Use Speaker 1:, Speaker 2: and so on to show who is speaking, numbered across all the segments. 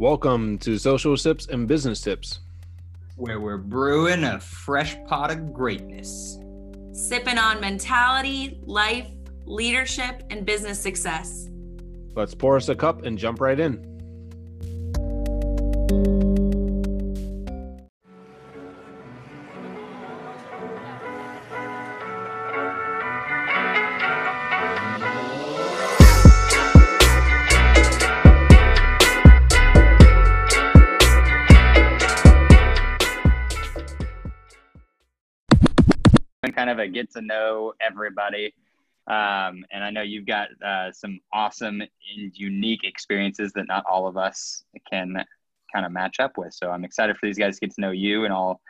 Speaker 1: Welcome to Social Sips and Business Tips.
Speaker 2: where we're brewing a fresh pot of greatness.
Speaker 3: sipping on mentality, life, leadership, and business success.
Speaker 1: Let's pour us a cup and jump right in.
Speaker 2: Get to know everybody. Um, and I know you've got uh, some awesome and unique experiences that not all of us can kind of match up with. So I'm excited for these guys to get to know you and all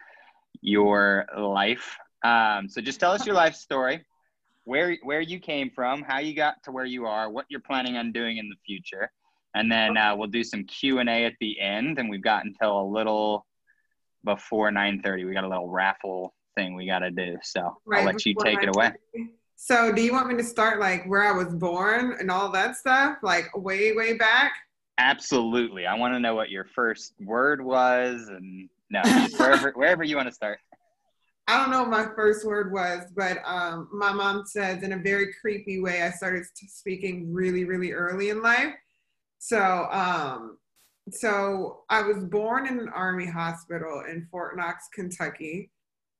Speaker 2: your life. Um, so just tell us your life story, where where you came from, how you got to where you are, what you're planning on doing in the future, and then uh, we'll do some Q and A at the end. And we've got until a little before 9:30. We got a little raffle thing we got to do. So I'll let you take it away.
Speaker 4: So, do you want me to start like where I was born and all that stuff, like way, way back?
Speaker 2: Absolutely. I want to know what your first word was, and no, wherever wherever you want to start.
Speaker 4: I don't know what my first word was, but um, my mom says in a very creepy way, I started speaking really, really early in life. So, um, so I was born in an army hospital in Fort Knox, Kentucky.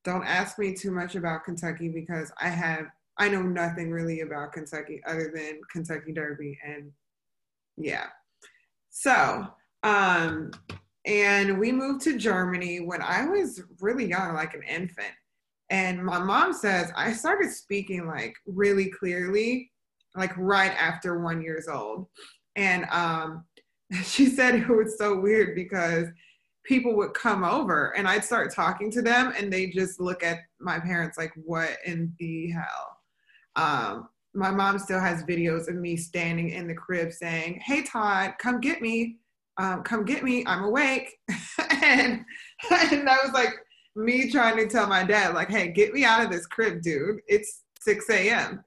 Speaker 4: Don't ask me too much about Kentucky because I have I know nothing really about Kentucky other than Kentucky Derby and yeah. So, um, and we moved to Germany when I was really young, like an infant. And my mom says I started speaking like really clearly, like right after one years old. And um, she said it was so weird because people would come over and I'd start talking to them and they just look at my parents like, what in the hell? Um, my mom still has videos of me standing in the crib saying, Hey, Todd, come get me. Um, come get me. I'm awake. and, and that was like me trying to tell my dad, like, Hey, get me out of this crib, dude. It's 6 a.m.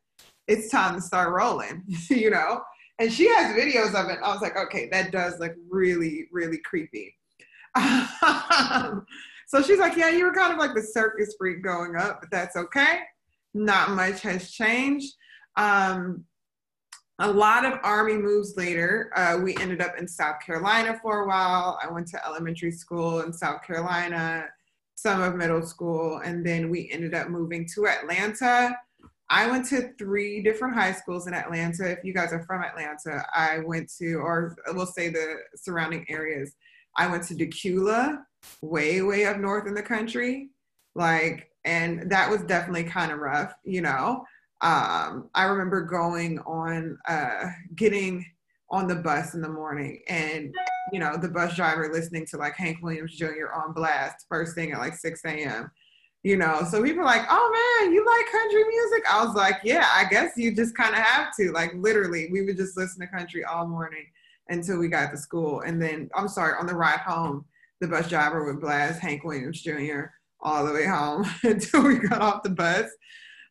Speaker 4: It's time to start rolling, you know? And she has videos of it. I was like, okay, that does look really, really creepy. so she's like, yeah, you were kind of like the circus freak going up, but that's okay. Not much has changed. Um, a lot of army moves later. Uh, we ended up in South Carolina for a while. I went to elementary school in South Carolina, some of middle school, and then we ended up moving to Atlanta. I went to three different high schools in Atlanta. If you guys are from Atlanta, I went to, or we'll say the surrounding areas. I went to Dacula, way, way up north in the country. Like, and that was definitely kind of rough, you know. Um, I remember going on, uh, getting on the bus in the morning and, you know, the bus driver listening to like Hank Williams Jr. on blast first thing at like 6 a.m. You know, so people like, oh man, you like country music? I was like, yeah, I guess you just kind of have to. Like, literally, we would just listen to country all morning until we got to school. And then, I'm sorry, on the ride home, the bus driver would blast Hank Williams Jr. all the way home until we got off the bus.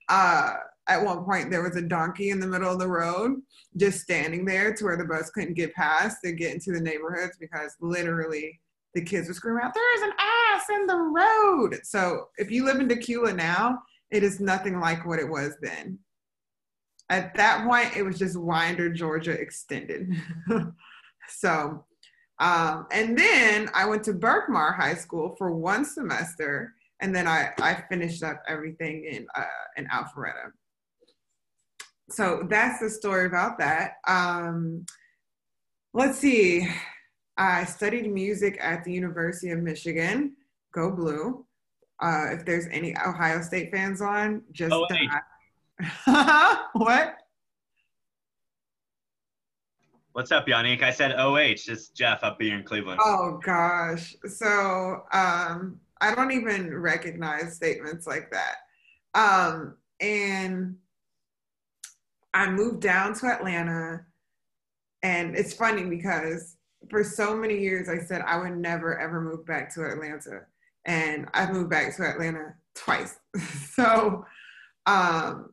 Speaker 4: Uh, at one point, there was a donkey in the middle of the road just standing there to where the bus couldn't get past to get into the neighborhoods because literally the kids were screaming out, There is an ass in the road. So if you live in Dacula now, it is nothing like what it was then. At that point, it was just Winder, Georgia extended. so, um, and then I went to Berkmar High School for one semester, and then I, I finished up everything in uh, in Alpharetta. So that's the story about that. Um, let's see. I studied music at the University of Michigan. Go Blue. Uh, if there's any Ohio State fans on, just
Speaker 5: Oh,
Speaker 4: what?
Speaker 5: What's up, Yanik? I said OH. It's Jeff up here in Cleveland.
Speaker 4: Oh gosh. So um, I don't even recognize statements like that. Um, and I moved down to Atlanta, and it's funny because for so many years I said I would never ever move back to Atlanta, and I've moved back to Atlanta twice. so um,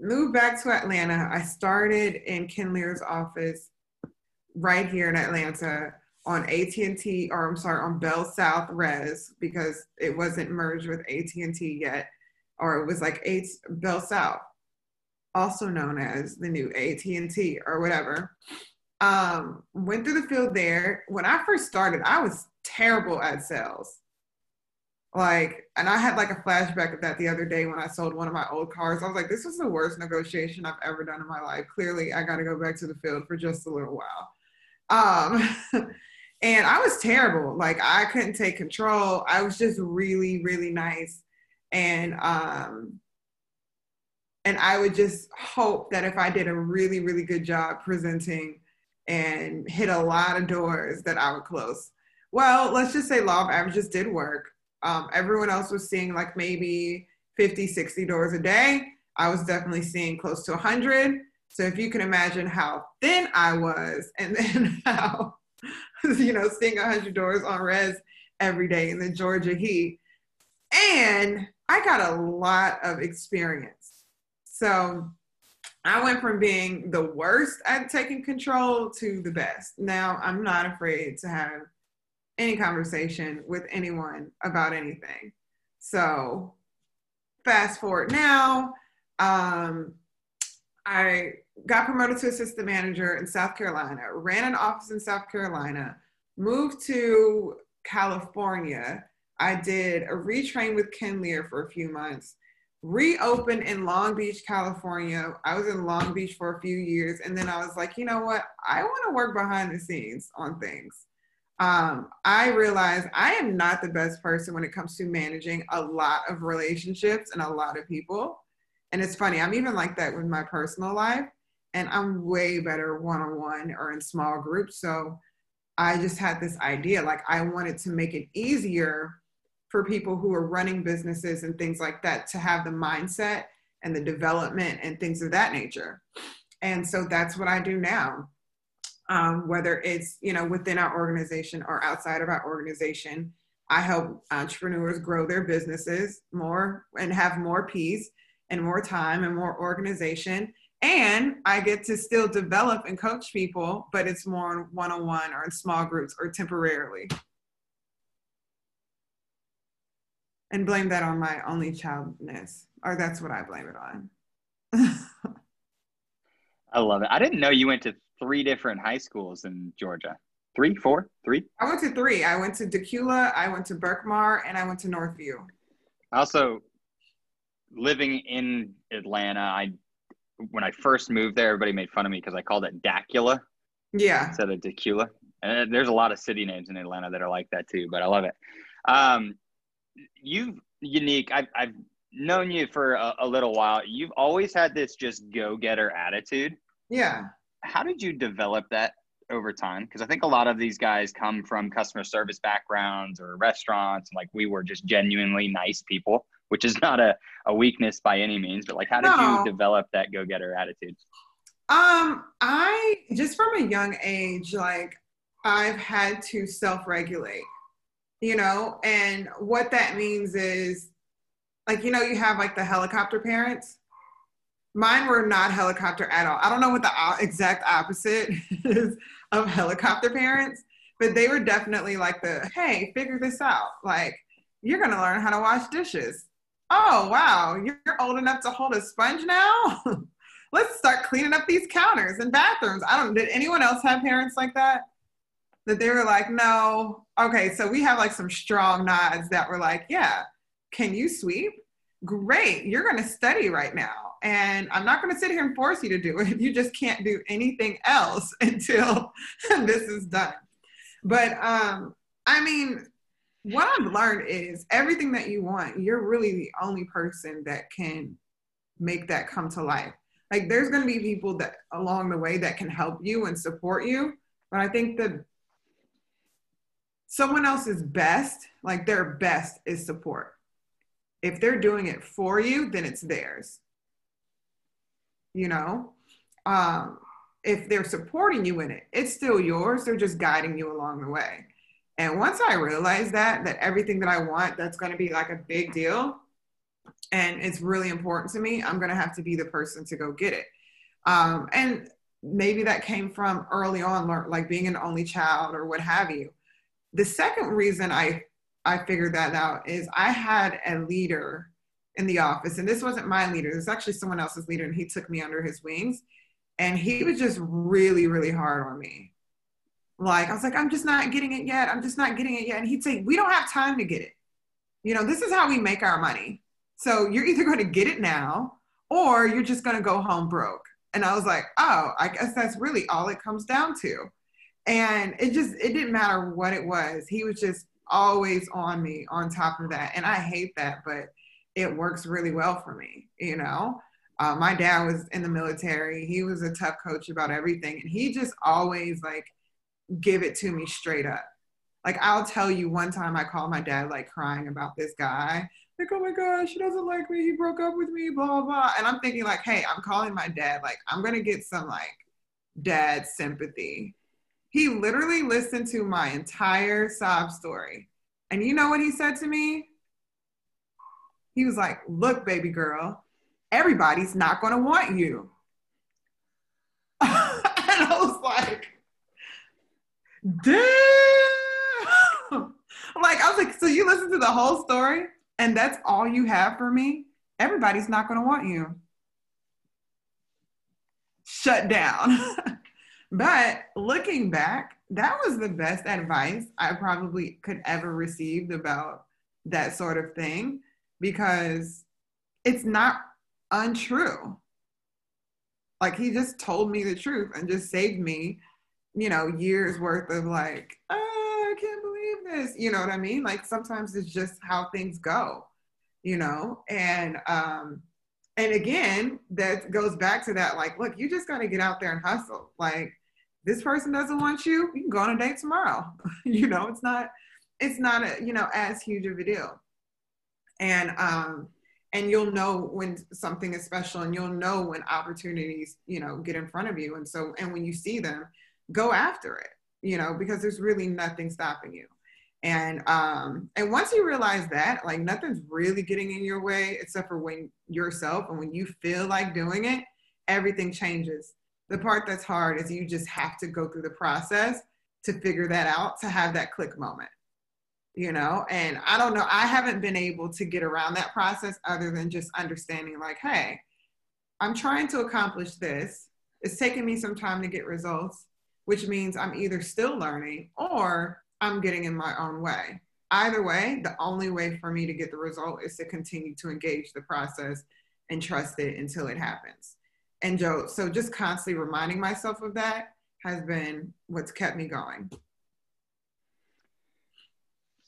Speaker 4: moved back to Atlanta. I started in Ken Lear's office right here in Atlanta. on AT&T, or I'm sorry, on Bell South Res because it wasn't merged with AT&T yet, or it was like eight Bell South, also known as the new AT&T or whatever. Um, went through the field there. When I first started, I was terrible at sales. Like, and I had like a flashback of that the other day when I sold one of my old cars. I was like, this was the worst negotiation I've ever done in my life. Clearly, I got to go back to the field for just a little while. Um, and I was terrible. Like, I couldn't take control. I was just really, really nice. And, um, and I would just hope that if I did a really, really good job presenting and hit a lot of doors, that I would close. Well, let's just say law of averages did work. Um, everyone else was seeing like maybe 50, 60 doors a day. I was definitely seeing close to 100. So if you can imagine how thin I was, and then how, you know, seeing 100 doors on res every day in the Georgia heat. And I got a lot of experience. So I went from being the worst at taking control to the best. Now I'm not afraid to have any conversation with anyone about anything. So fast forward now, um, I got promoted to assistant manager in South Carolina, ran an office in South Carolina, moved to California. I did a retrain with Ken Lear for a few months, reopened in Long Beach, California. I was in Long Beach for a few years. And then I was like, you know what? I want to work behind the scenes on things um, I realized I am not the best person when it comes to managing a lot of relationships and a lot of people. And it's funny, I'm even like that with my personal life, and I'm way better one on one or in small groups. So I just had this idea like, I wanted to make it easier for people who are running businesses and things like that to have the mindset and the development and things of that nature. And so that's what I do now um, whether it's you know within our organization or outside of our organization. I help entrepreneurs grow their businesses more and have more peace and more time and more organization. And I get to still develop and coach people, but it's more one on one or in small groups or temporarily. And blame that on my only childness, or that's what I blame it on.
Speaker 2: I love it. I didn't know you went to three different high schools in Georgia. Three, four, three?
Speaker 4: I went to three. I went to Dacula, I went to Berkmar, and I went to Northview.
Speaker 2: Also, living in Atlanta, I when I first moved there, everybody made fun of me because I called it Dacula.
Speaker 4: Yeah.
Speaker 2: Instead of Dacula. And there's a lot of city names in Atlanta that are like that too, but I love it. Um, you've Yanik. I've, I've known you for a, a little while. You've always had this just go getter attitude.
Speaker 4: Yeah
Speaker 2: how did you develop that over time? Because I think a lot of these guys come from customer service backgrounds or restaurants. Like we were just genuinely nice people, which is not a, a weakness by any means. But like, how did no. you develop that go getter attitude?
Speaker 4: Um, I just from a young age, like I've had to self regulate, you know, and what that means is like, you know, you have like the helicopter parents mine were not helicopter at all. I don't know what the exact opposite is of helicopter parents, but they were definitely like the, hey, figure this out. Like, you're going to learn how to wash dishes. Oh, wow, you're old enough to hold a sponge now? Let's start cleaning up these counters and bathrooms. I don't, did anyone else have parents like that? That they were like, no. Okay, so we have like some strong nods that were like, yeah, can you sweep? Great, you're going to study right now and I'm not going to sit here and force you to do it. You just can't do anything else until this is done. But um, I mean, what I've learned is everything that you want, you're really the only person that can make that come to life. Like there's going to be people that along the way that can help you and support you, but I think that someone else's best, like their best is support. If they're doing it for you, then it's theirs you know um, if they're supporting you in it it's still yours they're just guiding you along the way and once i realized that that everything that i want that's going to be like a big deal and it's really important to me i'm going to have to be the person to go get it um, and maybe that came from early on, like being an only child or what have you. The second reason I I figured that out is I had a leader in the office, and this wasn't my leader. This was actually someone else's leader, and he took me under his wings. And he was just really, really hard on me. Like, I was like, I'm just not getting it yet. I'm just not getting it yet. And he'd say, We don't have time to get it. You know, this is how we make our money. So you're either going to get it now or you're just going to go home broke. And I was like, Oh, I guess that's really all it comes down to. And it just, it didn't matter what it was. He was just always on me on top of that. And I hate that, but it works really well for me, you know? Uh, my dad was in the military. He was a tough coach about everything. And he just always like give it to me straight up. Like I'll tell you one time I called my dad like crying about this guy. Like, oh my gosh, he doesn't like me. He broke up with me, blah, blah. And I'm thinking like, hey, I'm calling my dad. Like I'm going to get some like dad sympathy. He literally listened to my entire sob story. And you know what he said to me? He was like, look, baby girl, everybody's not going to want you. and I was like, damn. like, I was like, so you listen to the whole story and that's all you have for me? Everybody's not going to want you. Shut down. but looking back, that was the best advice I probably could ever received about that sort of thing because it's not untrue. Like he just told me the truth and just saved me, you know, years worth of like, oh, I can't believe this. You know what I mean? Like sometimes it's just how things go, you know? And um, and again, that goes back to that, like, look, you just gotta get out there and hustle. Like this person doesn't want you, you can go on a date tomorrow. you know, it's not, it's not a, you know, as huge of a deal. And um, and you'll know when something is special and you'll know when opportunities you know get in front of you and so and when you see them go after it you know because there's really nothing stopping you. And um and once you realize that like nothing's really getting in your way except for when yourself and when you feel like doing it everything changes. The part that's hard is you just have to go through the process to figure that out to have that click moment you know? And i don't know i haven't been able to get around that process other than just understanding like hey i'm trying to accomplish this. It's taking me some time to get results which means i'm either still learning or i'm getting in my own way. Either way the only way for me to get the result is to continue to engage the process and trust it until it happens. And joe so just constantly reminding myself of that has been what's kept me going.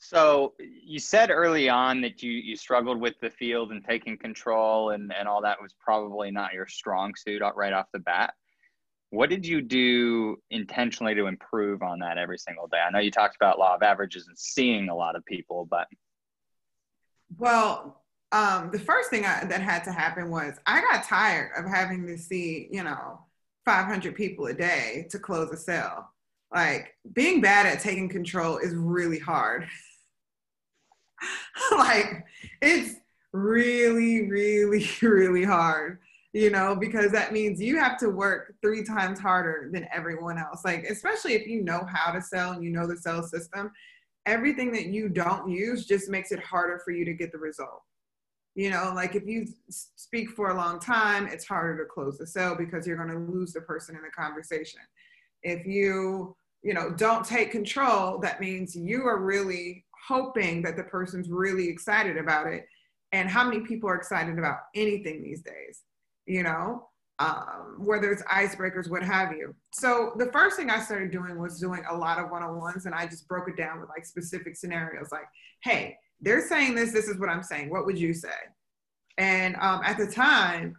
Speaker 2: So you said early on that you you struggled with the field and taking control and and all that was probably not your strong suit right off the bat. What did you do intentionally to improve on that every single day? I know you talked about law of averages and seeing a lot of people, but
Speaker 4: well, um, the first thing I, that had to happen was I got tired of having to see, you know, 500 people a day to close a sale. Like being bad at taking control is really hard. like it's really, really, really hard, you know, because that means you have to work three times harder than everyone else. Like, especially if you know how to sell and you know the sales system, everything that you don't use just makes it harder for you to get the result. You know, like if you speak for a long time, it's harder to close the sale because you're going to lose the person in the conversation. If you, you know, don't take control, that means you are really hoping that the person's really excited about it. And how many people are excited about anything these days, you know, um, whether it's icebreakers, what have you. So the first thing I started doing was doing a lot of one-on-ones and I just broke it down with like specific scenarios like, hey, they're saying this, this is what I'm saying. What would you say? And um, at the time,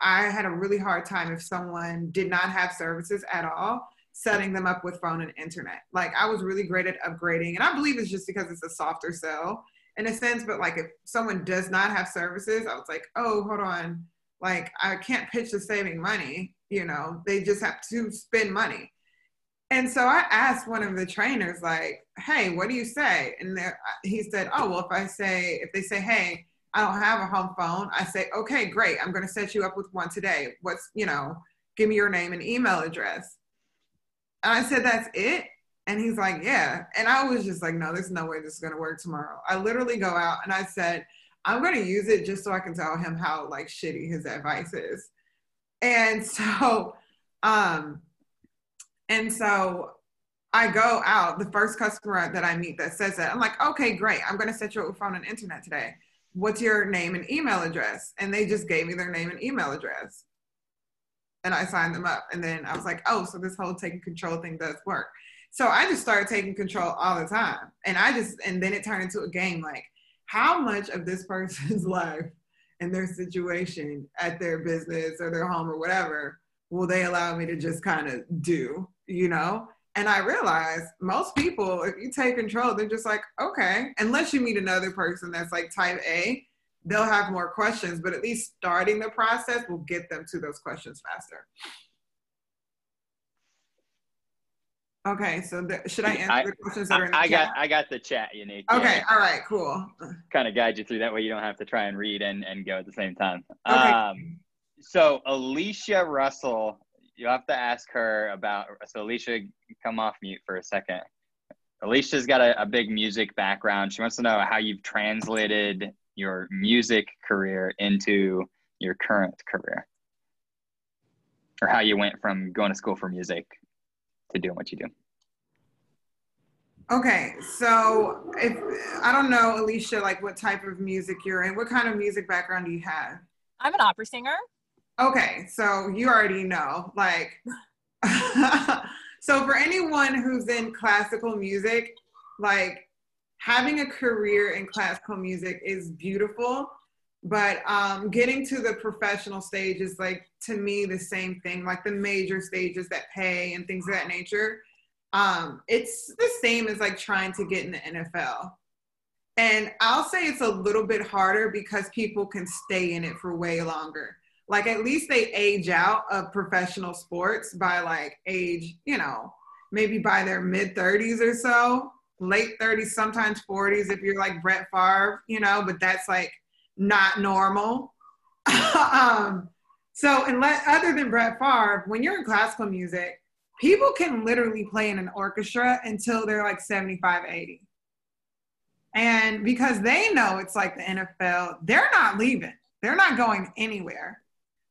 Speaker 4: I had a really hard time if someone did not have services at all setting them up with phone and internet. Like I was really great at upgrading, and I believe it's just because it's a softer sell in a sense. But like if someone does not have services, I was like, oh, hold on, like I can't pitch the saving money. You know, they just have to spend money. And so I asked one of the trainers, like, hey, what do you say? And he said, oh, well, if I say, if they say, hey, I don't have a home phone, I say, okay, great, I'm going to set you up with one today. What's, you know, give me your name and email address. And I said, that's it. And he's like, yeah. And I was just like, no, there's no way this is going to work tomorrow. I literally go out and I said, I'm going to use it just so I can tell him how like shitty his advice is. And so, um, and so I go out, the first customer that I meet that says that, I'm like, okay, great. I'm going to set you up with phone and internet today. What's your name and email address? And they just gave me their name and email address. And I signed them up. And then I was like, oh, so this whole taking control thing does work. So I just started taking control all the time. And I just, and then it turned into a game like, how much of this person's life and their situation at their business or their home or whatever will they allow me to just kind of do, you know? And I realized most people, if you take control, they're just like, okay, unless you meet another person that's like type A, they'll have more questions, but at least starting the process will get them to those questions faster. Okay, so the, should I answer
Speaker 2: I-
Speaker 4: the questions that are in the
Speaker 2: I, I
Speaker 4: chat?
Speaker 2: got I got the chat, Yanik.
Speaker 4: Okay, all right, cool.
Speaker 2: Kind of guide you through that way you don't have to try and read and, and go at the same time.
Speaker 4: Okay.
Speaker 2: Um, so Alicia Russell, you have to ask her about. So Alicia, come off mute for a second. Alicia's got a, a big music background. She wants to know how you've translated your music career into your current career, or how you went from going to school for music to doing what you do.
Speaker 4: Okay, so if I don't know, Alicia, like what type of music you're in, what kind of music background do you have?
Speaker 6: I'm an opera singer.
Speaker 4: Okay, so you already know, like, so for anyone who's in classical music, like having a career in classical music is beautiful, but um, getting to the professional stage is like to me the same thing, like the major stages that pay and things of that nature. Um, it's the same as like trying to get in the NFL. And I'll say it's a little bit harder because people can stay in it for way longer like at least they age out of professional sports by like age, you know, maybe by their mid 30s or so, late 30s, sometimes 40s if you're like Brett Favre, you know, but that's like not normal. um, so unless other than Brett Favre, when you're in classical music, people can literally play in an orchestra until they're like 75, 80. And because they know it's like the NFL, they're not leaving. They're not going anywhere.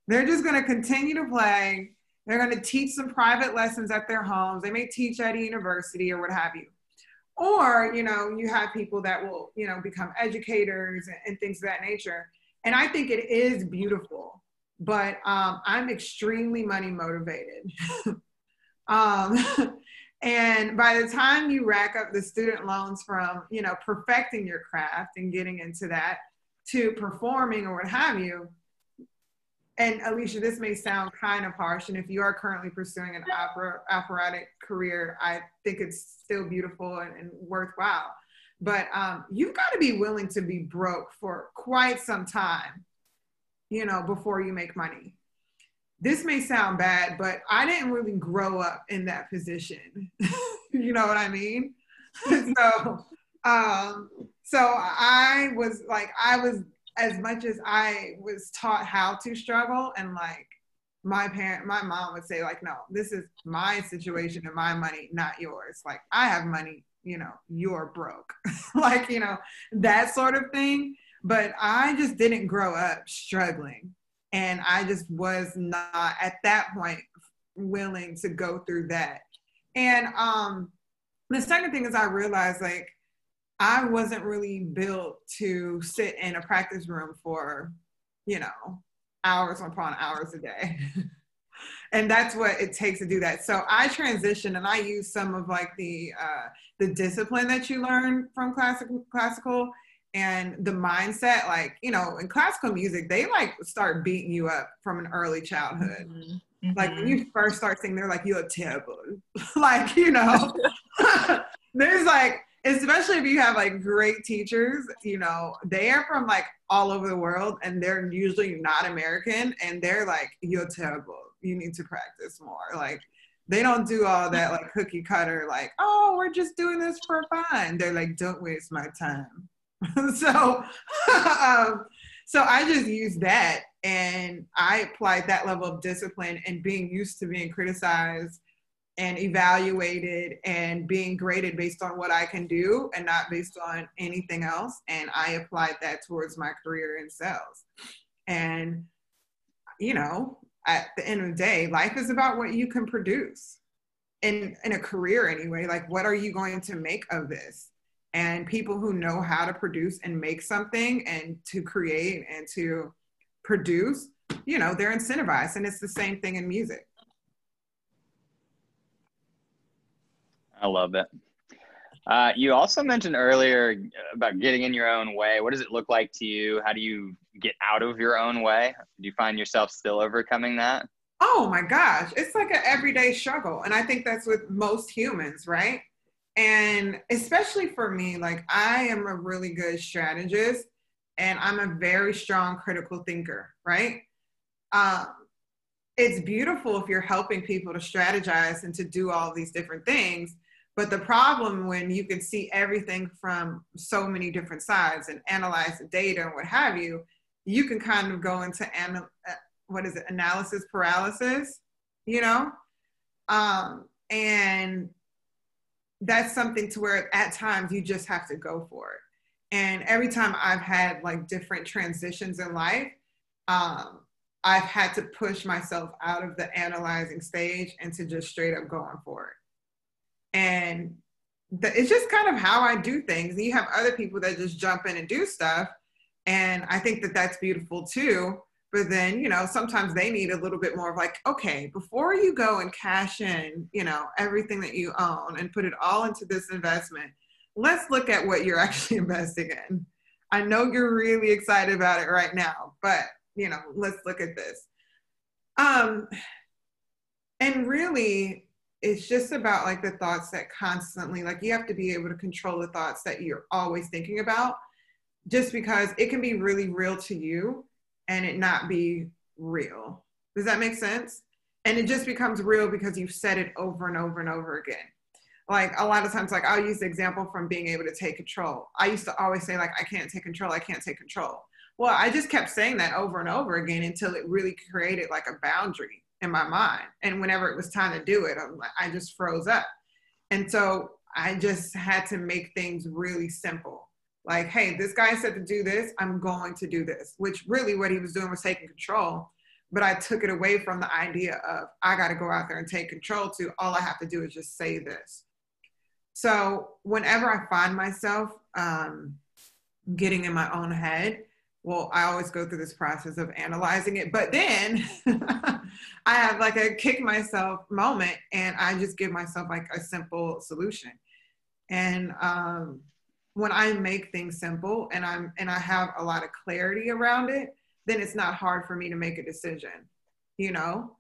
Speaker 4: They're just going to continue to play. They're going to teach some private lessons at their homes. They may teach at a university or what have you. Or, you know, you have people that will, you know, become educators and, and things of that nature. And I think it is beautiful, but um, I'm extremely money motivated. um, and by the time you rack up the student loans from, you know, perfecting your craft and getting into that to performing or what have you, and Alicia, this may sound kind of harsh, and if you are currently pursuing an opera operatic career, I think it's still beautiful and, and worthwhile. But um, you've got to be willing to be broke for quite some time, you know, before you make money. This may sound bad, but I didn't really grow up in that position. you know what I mean? so, um, so I was like, I was as much as I was taught how to struggle and like my parent, my mom would say like, no, this is my situation and my money, not yours. Like I have money, you know, you're broke. like, you know, that sort of thing. But I just didn't grow up struggling. And I just was not at that point willing to go through that. And um the second thing is I realized like I wasn't really built to sit in a practice room for, you know, hours upon hours a day. and that's what it takes to do that. So I transitioned and I use some of like the uh, the discipline that you learn from classical classical and the mindset. Like you know, in classical music, they like start beating you up from an early childhood.
Speaker 6: Mm-hmm.
Speaker 4: Like when you first start singing, they're like, "You're terrible." like you know, there's like especially if you have like great teachers, you know, they are from like all over the world and they're usually not American and they're like, you're terrible. You need to practice more. Like they don't do all that like cookie cutter, like, oh, we're just doing this for fun. They're like, don't waste my time. so um, so I just used that and I applied that level of discipline and being used to being criticized and evaluated and being graded based on what I can do and not based on anything else. And I applied that towards my career in sales. And, you know, at the end of the day, life is about what you can produce in, in a career anyway. Like, what are you going to make of this? And people who know how to produce and make something and to create and to produce, you know, they're incentivized. And it's the same thing in music
Speaker 2: I love it. Uh, you also mentioned earlier about getting in your own way. What does it look like to you? How do you get out of your own way? Do you find yourself still overcoming that?
Speaker 4: Oh my gosh, it's like an everyday struggle. And I think that's with most humans, right? And especially for me, like I am a really good strategist and I'm a very strong critical thinker, right? Um, it's beautiful if you're helping people to strategize and to do all these different things but the problem when you can see everything from so many different sides and analyze the data and what have you, you can kind of go into anal- uh, what is it analysis paralysis, you know, um, and that's something to where at times you just have to go for it. And every time I've had like different transitions in life, um, I've had to push myself out of the analyzing stage and to just straight up going for it and the, it's just kind of how I do things. And you have other people that just jump in and do stuff, and I think that that's beautiful too. But then, you know, sometimes they need a little bit more of like, okay, before you go and cash in, you know, everything that you own and put it all into this investment, let's look at what you're actually investing in. I know you're really excited about it right now, but you know, let's look at this. Um, and really, it's just about like the thoughts that constantly like you have to be able to control the thoughts that you're always thinking about just because it can be really real to you and it not be real. Does that make sense? And it just becomes real because you've said it over and over and over again. Like a lot of times like i'll use the example from being able to take control. I used to always say like i can't take control i can't take control. Well i just kept saying that over and over again until it really created like a boundary in my mind. And whenever it was time to do it, I'm like, I just froze up. And so I just had to make things really simple. Like, hey, this guy said to do this, I'm going to do this, which really what he was doing was taking control. But I took it away from the idea of I got to go out there and take control to all I have to do is just say this. So whenever I find myself um, getting in my own head, well, I always go through this process of analyzing it, but then I have like a kick myself moment and I just give myself like a simple solution. And um, when I make things simple and I'm and I have a lot of clarity around it, then it's not hard for me to make a decision. You know,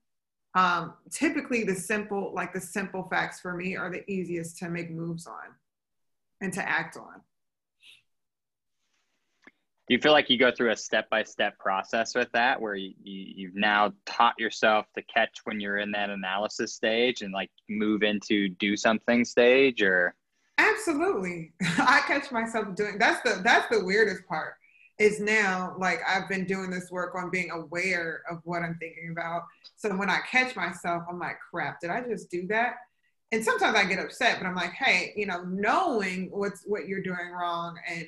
Speaker 4: um, typically the simple like the simple facts for me are the easiest to make moves on and to act on
Speaker 2: do you feel like you go through a step-by-step process with that where you, you, have now taught yourself to catch when you're in that analysis stage and like move into do something stage or?
Speaker 4: Absolutely. I catch myself doing that's the that's the weirdest part is now like i've been doing this work on being aware of what i'm thinking about. So when i catch myself i'm like crap did i just do that? And sometimes i get upset but i'm like hey you know knowing what's what you're doing wrong and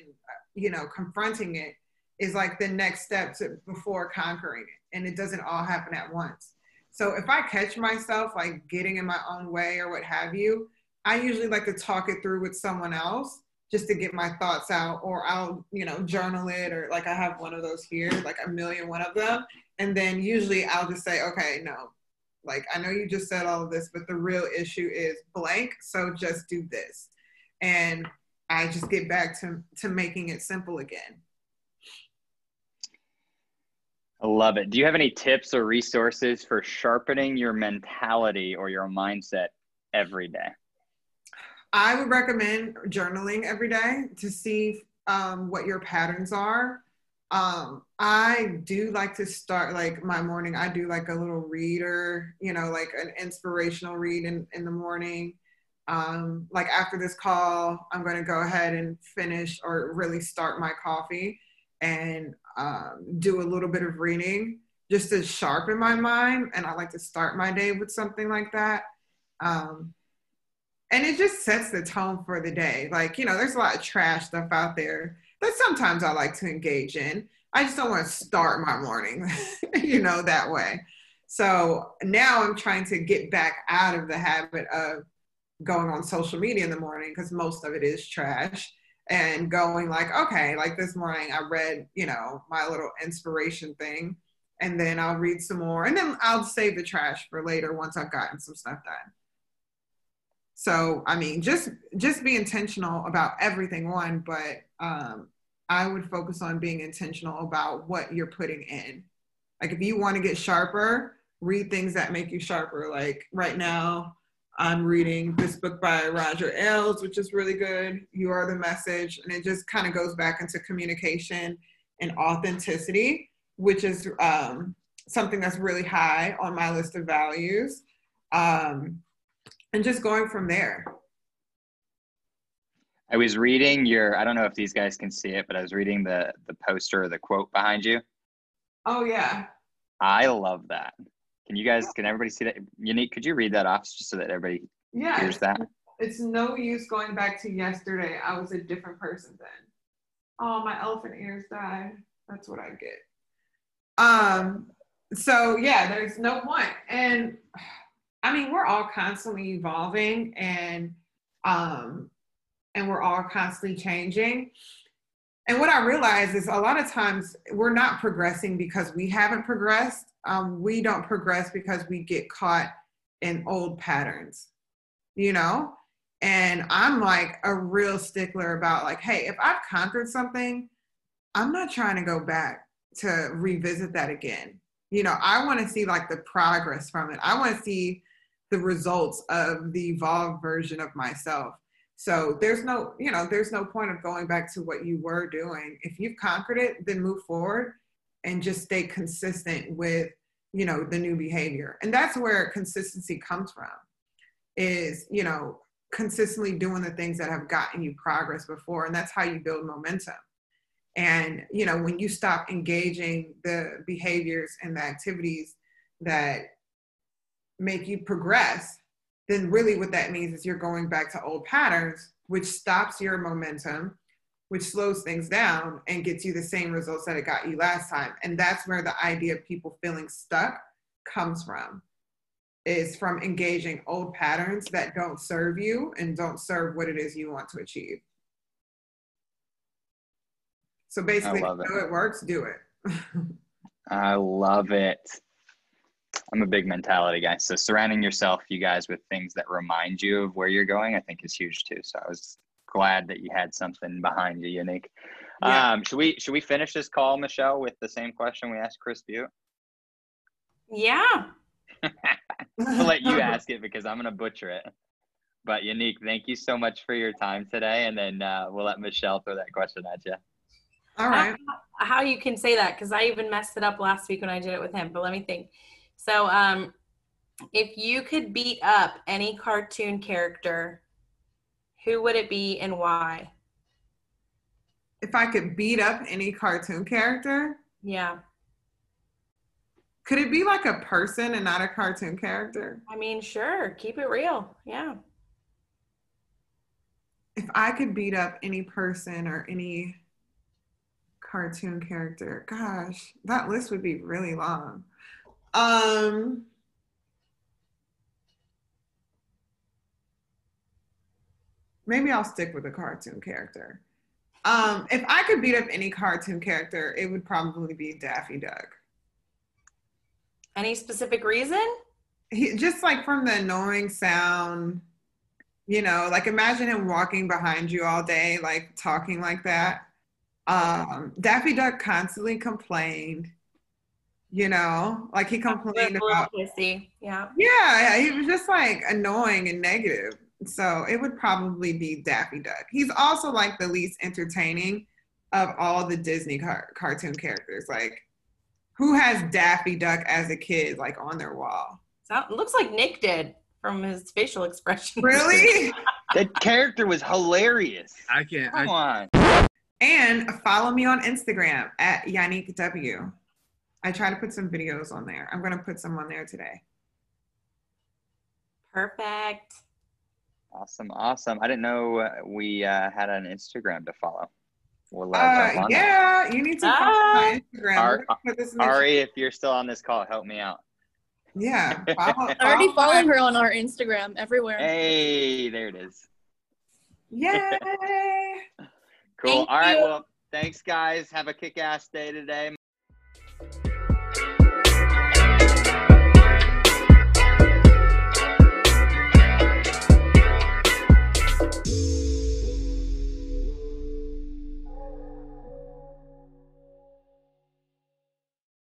Speaker 4: you know, confronting it is like the next step to before conquering it. And it doesn't all happen at once. So if I catch myself like getting in my own way or what have you, I usually like to talk it through with someone else just to get my thoughts out or I'll, you know, journal it or like I have one of those here, like a million one of them. And then usually I'll just say, okay, no, like I know you just said all of this, but the real issue is blank. So just do this. And I just get back to, to making it simple again.
Speaker 2: I love it. Do you have any tips or resources for sharpening your mentality or your mindset every day?
Speaker 4: I would recommend journaling every day to see um, what your patterns are. Um, I do like to start like my morning. I do like a little reader, you know, like an inspirational read in, in the morning um, like after this call, I'm going to go ahead and finish or really start my coffee. And um, do a little bit of reading just to sharpen my mind. And I like to start my day with something like that. Um, and it just sets the tone for the day. Like, you know, there's a lot of trash stuff out there that sometimes I like to engage in. I just don't want to start my morning, you know, that way. So now I'm trying to get back out of the habit of going on social media in the morning because most of it is trash and going like, okay, like this morning I read, you know, my little inspiration thing and then I'll read some more and then I'll save the trash for later once I've gotten some stuff done. So, I mean, just just be intentional about everything one, but um I would focus on being intentional about what you're putting in. Like if you want to get sharper, read things that make you sharper. Like right now, I'm reading this book by Roger Ailes, which is really good. You are the message. And it just kind of goes back into communication and authenticity, which is um, something that's really high on my list of values. Um, and just going from there.
Speaker 2: I was reading your, I don't know if these guys can see it, but I was reading the the poster or the quote behind you.
Speaker 4: Oh, yeah.
Speaker 2: I love that. Can you guys, can everybody see that? Yanik, could you read that off just so that everybody
Speaker 4: Yeah.
Speaker 2: hears that?
Speaker 4: It's no use going back to yesterday. I was a different person then. Oh, my elephant ears died. That's what I get. Um, so yeah, there's no point. And I mean, we're all constantly evolving and um and we're all constantly changing. And what I realize is a lot of times we're not progressing because we haven't progressed. Um, we don't progress because we get caught in old patterns, you know? And I'm like a real stickler about like, hey, if I've conquered something, I'm not trying to go back to revisit that again. You know, I want to see like the progress from it. I want to see the results of the evolved version of myself. So there's no, you know, there's no point of going back to what you were doing. If you've conquered it, then move forward and just stay consistent with, you know, the new behavior. And that's where consistency comes from is, you know, consistently doing the things that have gotten you progress before. And that's how you build momentum. And, you know, when you stop engaging the behaviors and the activities that make you progress, then really what that means is you're going back to old patterns, which stops your momentum, which slows things down and gets you the same results that it got you last time. And that's where the idea of people feeling stuck comes from is from engaging old patterns that don't serve you and don't serve what it is you want to achieve. So basically, if
Speaker 2: it.
Speaker 4: it works, do it.
Speaker 2: I love it. I'm a big mentality guy. So surrounding yourself, you guys, with things that remind you of where you're going, I think is huge too. So I was glad that you had something behind you, Yanik.
Speaker 4: Yeah.
Speaker 2: Um, should we should we finish this call, Michelle, with the same question we asked Chris Butte?
Speaker 3: Yeah.
Speaker 2: I'll let you ask it because I'm gonna butcher it. But Yanik, thank you so much for your time today, and then uh, we'll let Michelle throw that question at you.
Speaker 4: All right.
Speaker 3: How you can say that because I even messed it up last week when I did it with him. But let me think. So, um, if you could beat up any cartoon character, who would it be and why?
Speaker 4: If I could beat up any cartoon character,
Speaker 3: Yeah.
Speaker 4: could it be like a person and not a cartoon character?
Speaker 3: I mean, sure. Keep it real. Yeah.
Speaker 4: If I could beat up any person or any cartoon character, gosh, that list would be really long. Um, maybe I'll stick with a cartoon character. Um, if I could beat up any cartoon character, it would probably be Daffy Duck.
Speaker 3: Any specific reason?
Speaker 4: he just like from the annoying sound you know like imagine him walking behind you all day like talking like that um daffy duck constantly complained you know like he complained about.
Speaker 3: Yeah.
Speaker 4: yeah he was just like annoying and negative so it would probably be daffy duck he's also like the least entertaining of all the disney car- cartoon characters like who has daffy duck as a kid like on their wall
Speaker 3: So, it looks like Nick did from his facial expression.
Speaker 4: really
Speaker 2: That character was hilarious.
Speaker 6: I can't.
Speaker 2: Come
Speaker 6: I,
Speaker 2: on.
Speaker 4: And follow me on Instagram at Yanik W. I try to put some videos on there. I'm going to put some on there today.
Speaker 3: Perfect.
Speaker 2: Awesome, awesome. I didn't know uh, we uh, had an Instagram to follow. We'll uh, jump
Speaker 4: Uh,
Speaker 2: that.
Speaker 4: yeah, you need to follow my Instagram.
Speaker 2: Ar-
Speaker 4: We're gonna put this in
Speaker 2: Ari, if you're still on this call, help me out.
Speaker 4: Yeah. Follow,
Speaker 6: I already
Speaker 4: follow
Speaker 6: followed her on our Instagram everywhere.
Speaker 2: Hey, there it is.
Speaker 4: Yay.
Speaker 2: Cool.
Speaker 3: Thank
Speaker 2: All right.
Speaker 3: you.
Speaker 2: Well, thanks, guys. Have a kick-ass day today.